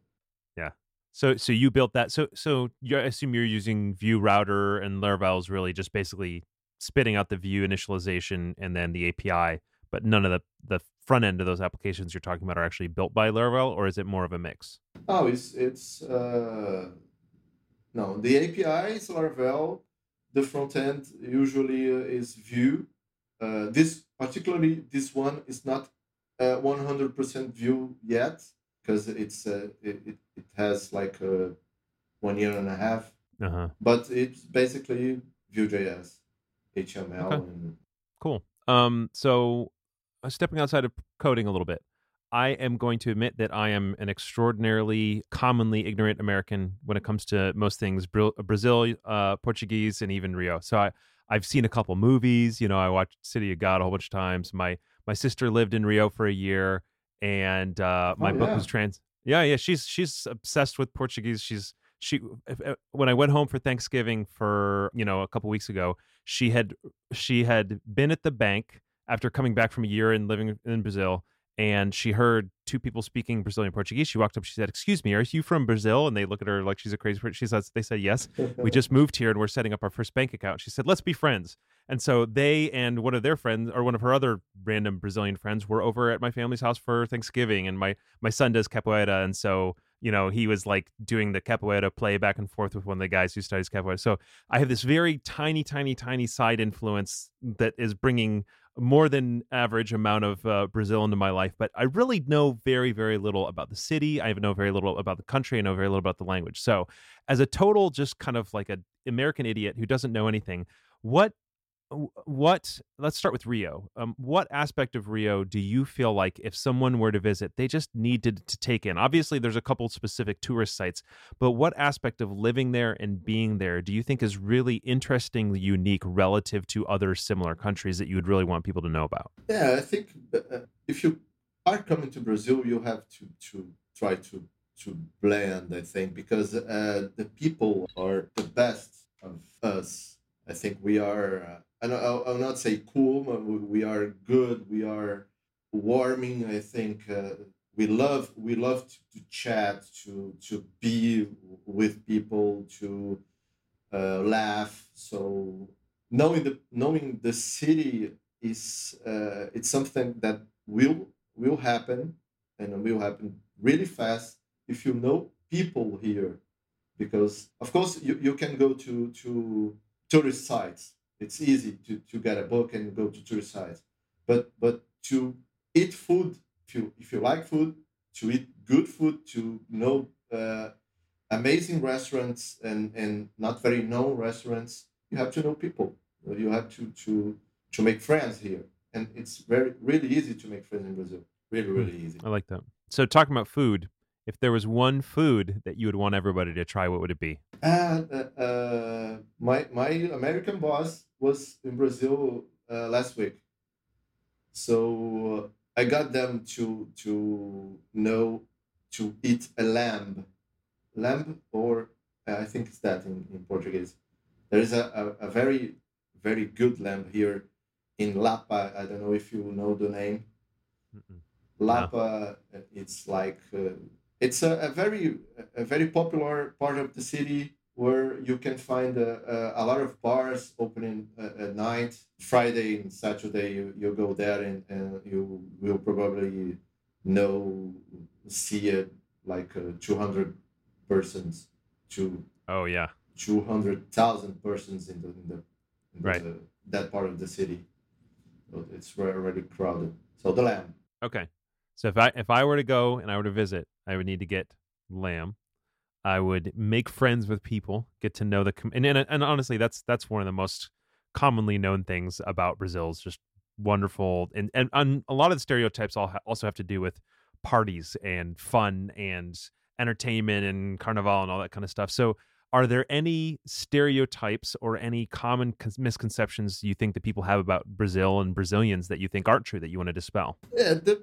yeah so so you built that. So so you I assume you're using Vue router and Laravel is really just basically spitting out the Vue initialization and then the API, but none of the the front end of those applications you're talking about are actually built by Laravel, or is it more of a mix? Oh, it's it's uh, no the API is Laravel. The front end usually uh, is Vue. Uh, this particularly this one is not uh, 100% Vue yet because it's uh, it, it, it has like a one year and a half. Uh-huh. But it's basically Vue.js, HTML. Okay. And... Cool. Um, so uh, stepping outside of coding a little bit, I am going to admit that I am an extraordinarily commonly ignorant American when it comes to most things Brazil, uh, Portuguese, and even Rio. So I, I've seen a couple movies. You know, I watched City of God a whole bunch of times. My my sister lived in Rio for a year, and uh, my oh, book was trans. Yeah, yeah. She's she's obsessed with Portuguese. She's she if, eh, when I went home for Thanksgiving for you know a couple weeks ago, she had she had been at the bank after coming back from a year and living in Brazil and she heard two people speaking Brazilian Portuguese. She walked up. She said, "Excuse me, are you from Brazil?" And they look at her like she's a crazy person. She says, "They said yes. we just moved here and we're setting up our first bank account." She said, "Let's be friends." And so they and one of their friends, or one of her other random Brazilian friends, were over at my family's house for Thanksgiving. And my my son does capoeira, and so you know he was like doing the capoeira play back and forth with one of the guys who studies capoeira. So I have this very tiny, tiny, tiny side influence that is bringing more than average amount of uh, Brazil into my life, but I really know very, very little about the city. I know very little about the country. I know very little about the language. So, as a total, just kind of like an American idiot who doesn't know anything, what what let's start with rio. Um, what aspect of rio do you feel like if someone were to visit they just needed to take in? Obviously there's a couple specific tourist sites but what aspect of living there and being there do you think is really interestingly unique relative to other similar countries that you would really want people to know about? Yeah i think uh, if you are coming to brazil you have to to try to to blend i think because uh, the people are the best of us. I think we are uh, I'll, I'll not say cool, we are good, we are warming. I think uh, we love we love to, to, chat, to to be with people, to uh, laugh. So knowing the knowing the city is uh, it's something that will will happen and will happen really fast if you know people here because of course you, you can go to to tourist sites it's easy to, to get a book and go to tourist sites but but to eat food if you if you like food to eat good food to know uh, amazing restaurants and and not very known restaurants you have to know people. You have to to to make friends here. And it's very really easy to make friends in brazil. Really hmm. really easy. I like that. So talking about food if there was one food that you would want everybody to try, what would it be? Uh, uh, uh my my American boss was in Brazil uh, last week, so I got them to to know to eat a lamb, lamb or uh, I think it's that in, in Portuguese. There is a, a, a very very good lamb here in Lapa. I don't know if you know the name. Mm-mm. Lapa, no. it's like uh, it's a, a, very a very popular part of the city where you can find a, a, a lot of bars opening at night. Friday and saturday you, you go there and, and you will probably know see it like uh, 200 persons to oh yeah. 200,000 persons in the, in the, in right. the that part of the city. So it's already crowded. So the lamb okay. So if I if I were to go and I were to visit, I would need to get lamb. I would make friends with people, get to know the com- and, and and honestly, that's that's one of the most commonly known things about Brazil is just wonderful and and, and a lot of the stereotypes all ha- also have to do with parties and fun and entertainment and carnival and all that kind of stuff. So are there any stereotypes or any common con- misconceptions you think that people have about Brazil and Brazilians that you think aren't true that you want to dispel? Yeah, the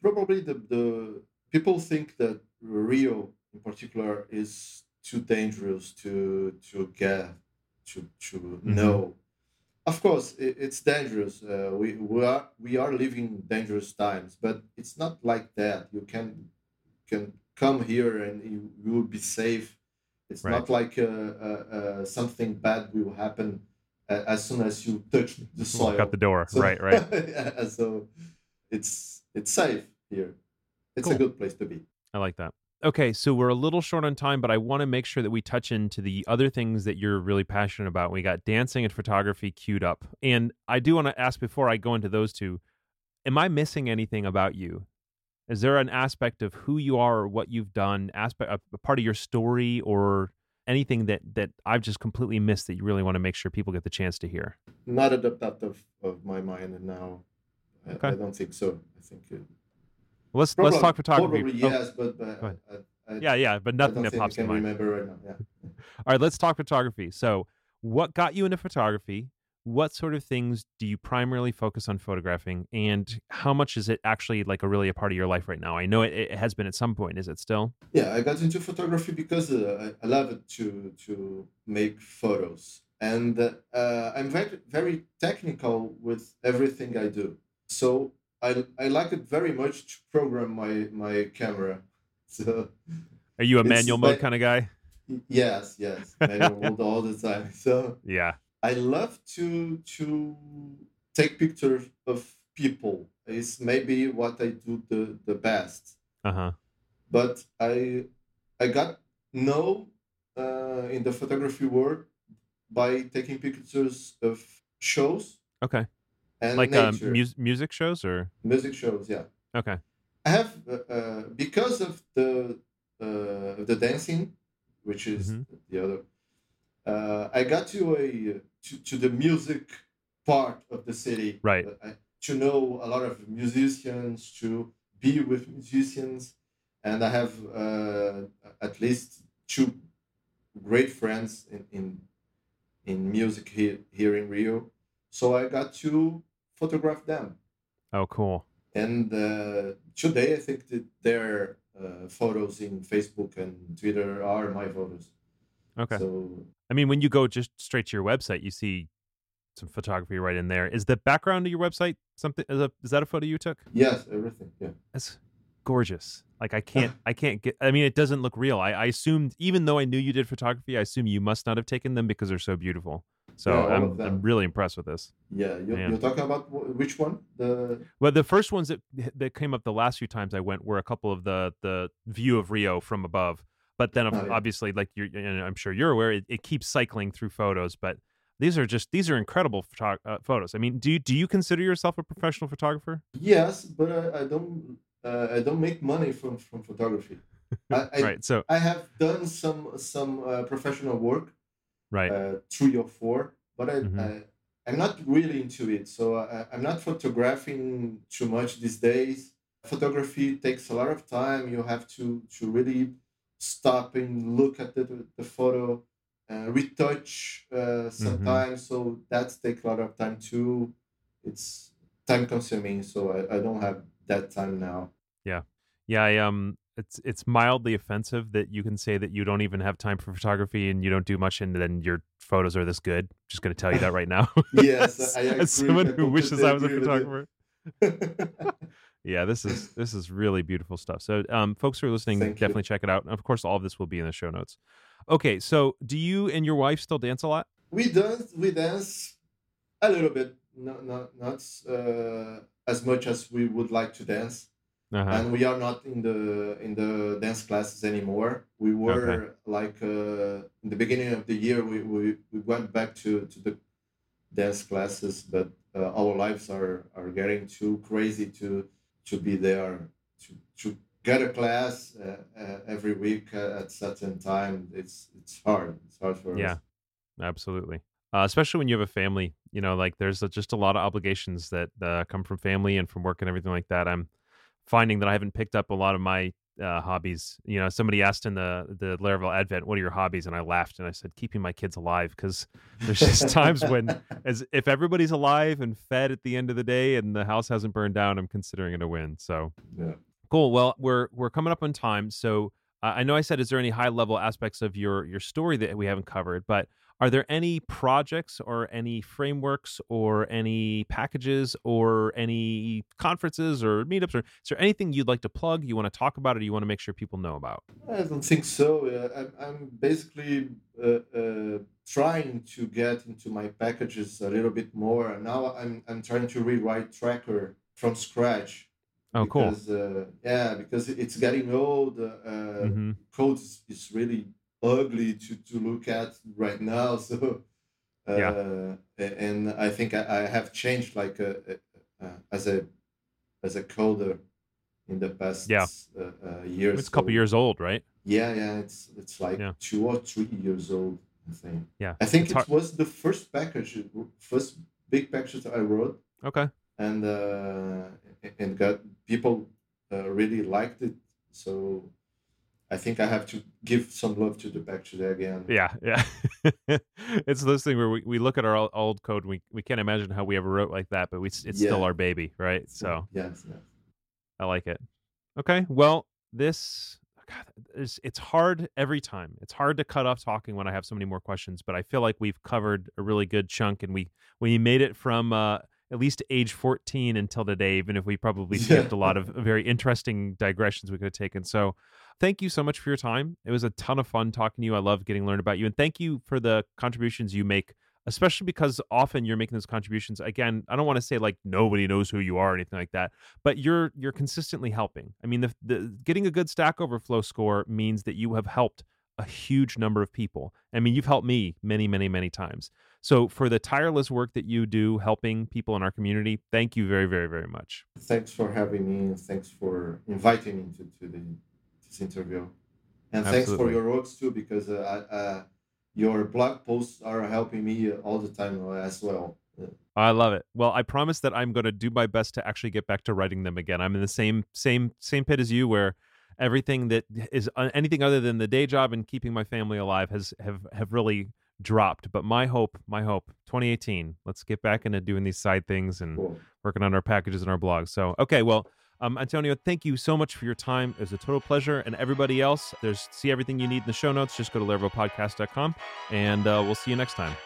probably the, the people think that Rio in particular is too dangerous to to get to to mm-hmm. know. Of course, it, it's dangerous. Uh, we we are we are living dangerous times, but it's not like that. You can can come here and you, you will be safe. It's right. not like uh, uh, uh something bad will happen as soon as you touch the soil. Out the door. So, right, right. so it's it's safe here. It's cool. a good place to be. I like that. Okay, so we're a little short on time, but I want to make sure that we touch into the other things that you're really passionate about. We got dancing and photography queued up. And I do want to ask before I go into those two, am I missing anything about you? Is there an aspect of who you are or what you've done, aspect a part of your story or anything that that I've just completely missed that you really want to make sure people get the chance to hear? Not at the top of, of my mind and now. Okay. I, I don't think so. I think it, let's probably, let's talk photography. Probably oh. yes, but, but I, I, yeah, yeah, but nothing that pops in mind. Remember right now. Yeah. All right, let's talk photography. So, what got you into photography? what sort of things do you primarily focus on photographing and how much is it actually like a really a part of your life right now i know it, it has been at some point is it still yeah i got into photography because uh, I, I, love it to to make photos and uh, i'm very very technical with everything i do so i i like it very much to program my my camera so are you a manual mode kind of guy yes yes manual mode all the time so yeah I love to to take pictures of people. It's maybe what I do the, the best. Uh-huh. But I I got know uh, in the photography world by taking pictures of shows. Okay. And like um, mu- music shows or music shows, yeah. Okay. I have uh, uh, because of the uh, the dancing, which is mm-hmm. the other uh, I got to a to, to the music part of the city. Right. Uh, to know a lot of musicians, to be with musicians, and I have uh, at least two great friends in in, in music here here in Rio. So I got to photograph them. Oh, cool! And uh, today, I think that their uh, photos in Facebook and Twitter are my photos. Okay. So I mean, when you go just straight to your website, you see some photography right in there. Is the background of your website something? Is, a, is that a photo you took? Yes, everything. Yeah, that's gorgeous. Like I can't, I can't get. I mean, it doesn't look real. I, I assumed, even though I knew you did photography, I assume you must not have taken them because they're so beautiful. So yeah, I'm, I'm really impressed with this. Yeah, you're, you're, talking about which one? The well, the first ones that that came up the last few times I went were a couple of the the view of Rio from above. But then, oh, yeah. obviously, like you're, and I'm sure you're aware, it, it, keeps cycling through photos. But these are just these are incredible photo- uh, photos. I mean, do you do you consider yourself a professional photographer? Yes, but I, I don't uh, I don't make money from from photography. I, I, right. So I have done some some uh, professional work. Right. Uh, three or four, but I, mm-hmm. I I'm not really into it. So I, I'm not photographing too much these days. Photography takes a lot of time. You have to to really stop and look at the, the photo, uh, retouch uh, sometimes. Mm-hmm. So that takes a lot of time too. It's time consuming, so I, I don't have that time now. Yeah, yeah. I um, it's it's mildly offensive that you can say that you don't even have time for photography and you don't do much, and then your photos are this good. Just going to tell you that right now. yes, I agree. As someone who wishes I was a photographer. yeah, this is this is really beautiful stuff. So, um, folks who are listening, Thank definitely you. check it out. And of course, all of this will be in the show notes. Okay, so do you and your wife still dance a lot? We dance. We dance a little bit, not not not uh, as much as we would like to dance. Uh-huh. And we are not in the in the dance classes anymore. We were okay. like uh, in the beginning of the year. We, we, we went back to, to the dance classes, but uh, our lives are are getting too crazy to to be there to, to get a class uh, uh, every week at certain time it's it's hard it's hard for yeah us. absolutely uh, especially when you have a family you know like there's just a lot of obligations that uh, come from family and from work and everything like that i'm finding that i haven't picked up a lot of my uh, hobbies. You know, somebody asked in the the Laravel Advent, "What are your hobbies?" And I laughed and I said, "Keeping my kids alive," because there's just times when, as if everybody's alive and fed at the end of the day, and the house hasn't burned down, I'm considering it a win. So, yeah. cool. Well, we're we're coming up on time, so uh, I know I said, is there any high level aspects of your your story that we haven't covered? But are there any projects or any frameworks or any packages or any conferences or meetups or is there anything you'd like to plug you want to talk about or you want to make sure people know about? I don't think so. Uh, I'm, I'm, basically uh, uh, trying to get into my packages a little bit more. Now i'm, I'm trying to rewrite tracker from scratch. Oh because, cool uh, yeah because it's getting old uh, mm-hmm. code is really ugly to, to look at right now. So, uh, yeah. and I think I, I have changed like a, a, a, as a as a coder in the past yeah. uh, uh, years. It's a couple so, years old, right? Yeah, yeah. It's it's like yeah. two or three years old. I think. Yeah. I think it's it hard. was the first package, first big package I wrote. Okay. And uh, and got people uh, really liked it. So I think I have to give some love to the back today again. Yeah, yeah. it's this thing where we, we look at our old code, we we can't imagine how we ever wrote like that, but we it's yeah. still our baby, right? So yes, yes. I like it. Okay, well, this God, it's, it's hard every time. It's hard to cut off talking when I have so many more questions, but I feel like we've covered a really good chunk, and we we made it from. Uh, at least age 14 until today, even if we probably skipped a lot of very interesting digressions we could have taken. So thank you so much for your time. It was a ton of fun talking to you. I love getting learned about you. And thank you for the contributions you make, especially because often you're making those contributions. Again, I don't want to say like nobody knows who you are or anything like that, but you're you're consistently helping. I mean, the, the getting a good Stack Overflow score means that you have helped a huge number of people. I mean, you've helped me many, many, many times. So, for the tireless work that you do helping people in our community, thank you very, very, very much. Thanks for having me. and Thanks for inviting me to, to the, this interview. And Absolutely. thanks for your works too, because uh, uh, your blog posts are helping me all the time as well. I love it. Well, I promise that I'm going to do my best to actually get back to writing them again. I'm in the same same same pit as you, where everything that is uh, anything other than the day job and keeping my family alive has have have really dropped. But my hope, my hope, 2018, let's get back into doing these side things and cool. working on our packages and our blogs. So, okay, well, um, Antonio, thank you so much for your time. It was a total pleasure. And everybody else, there's see everything you need in the show notes. Just go to laravelpodcast.com and uh, we'll see you next time.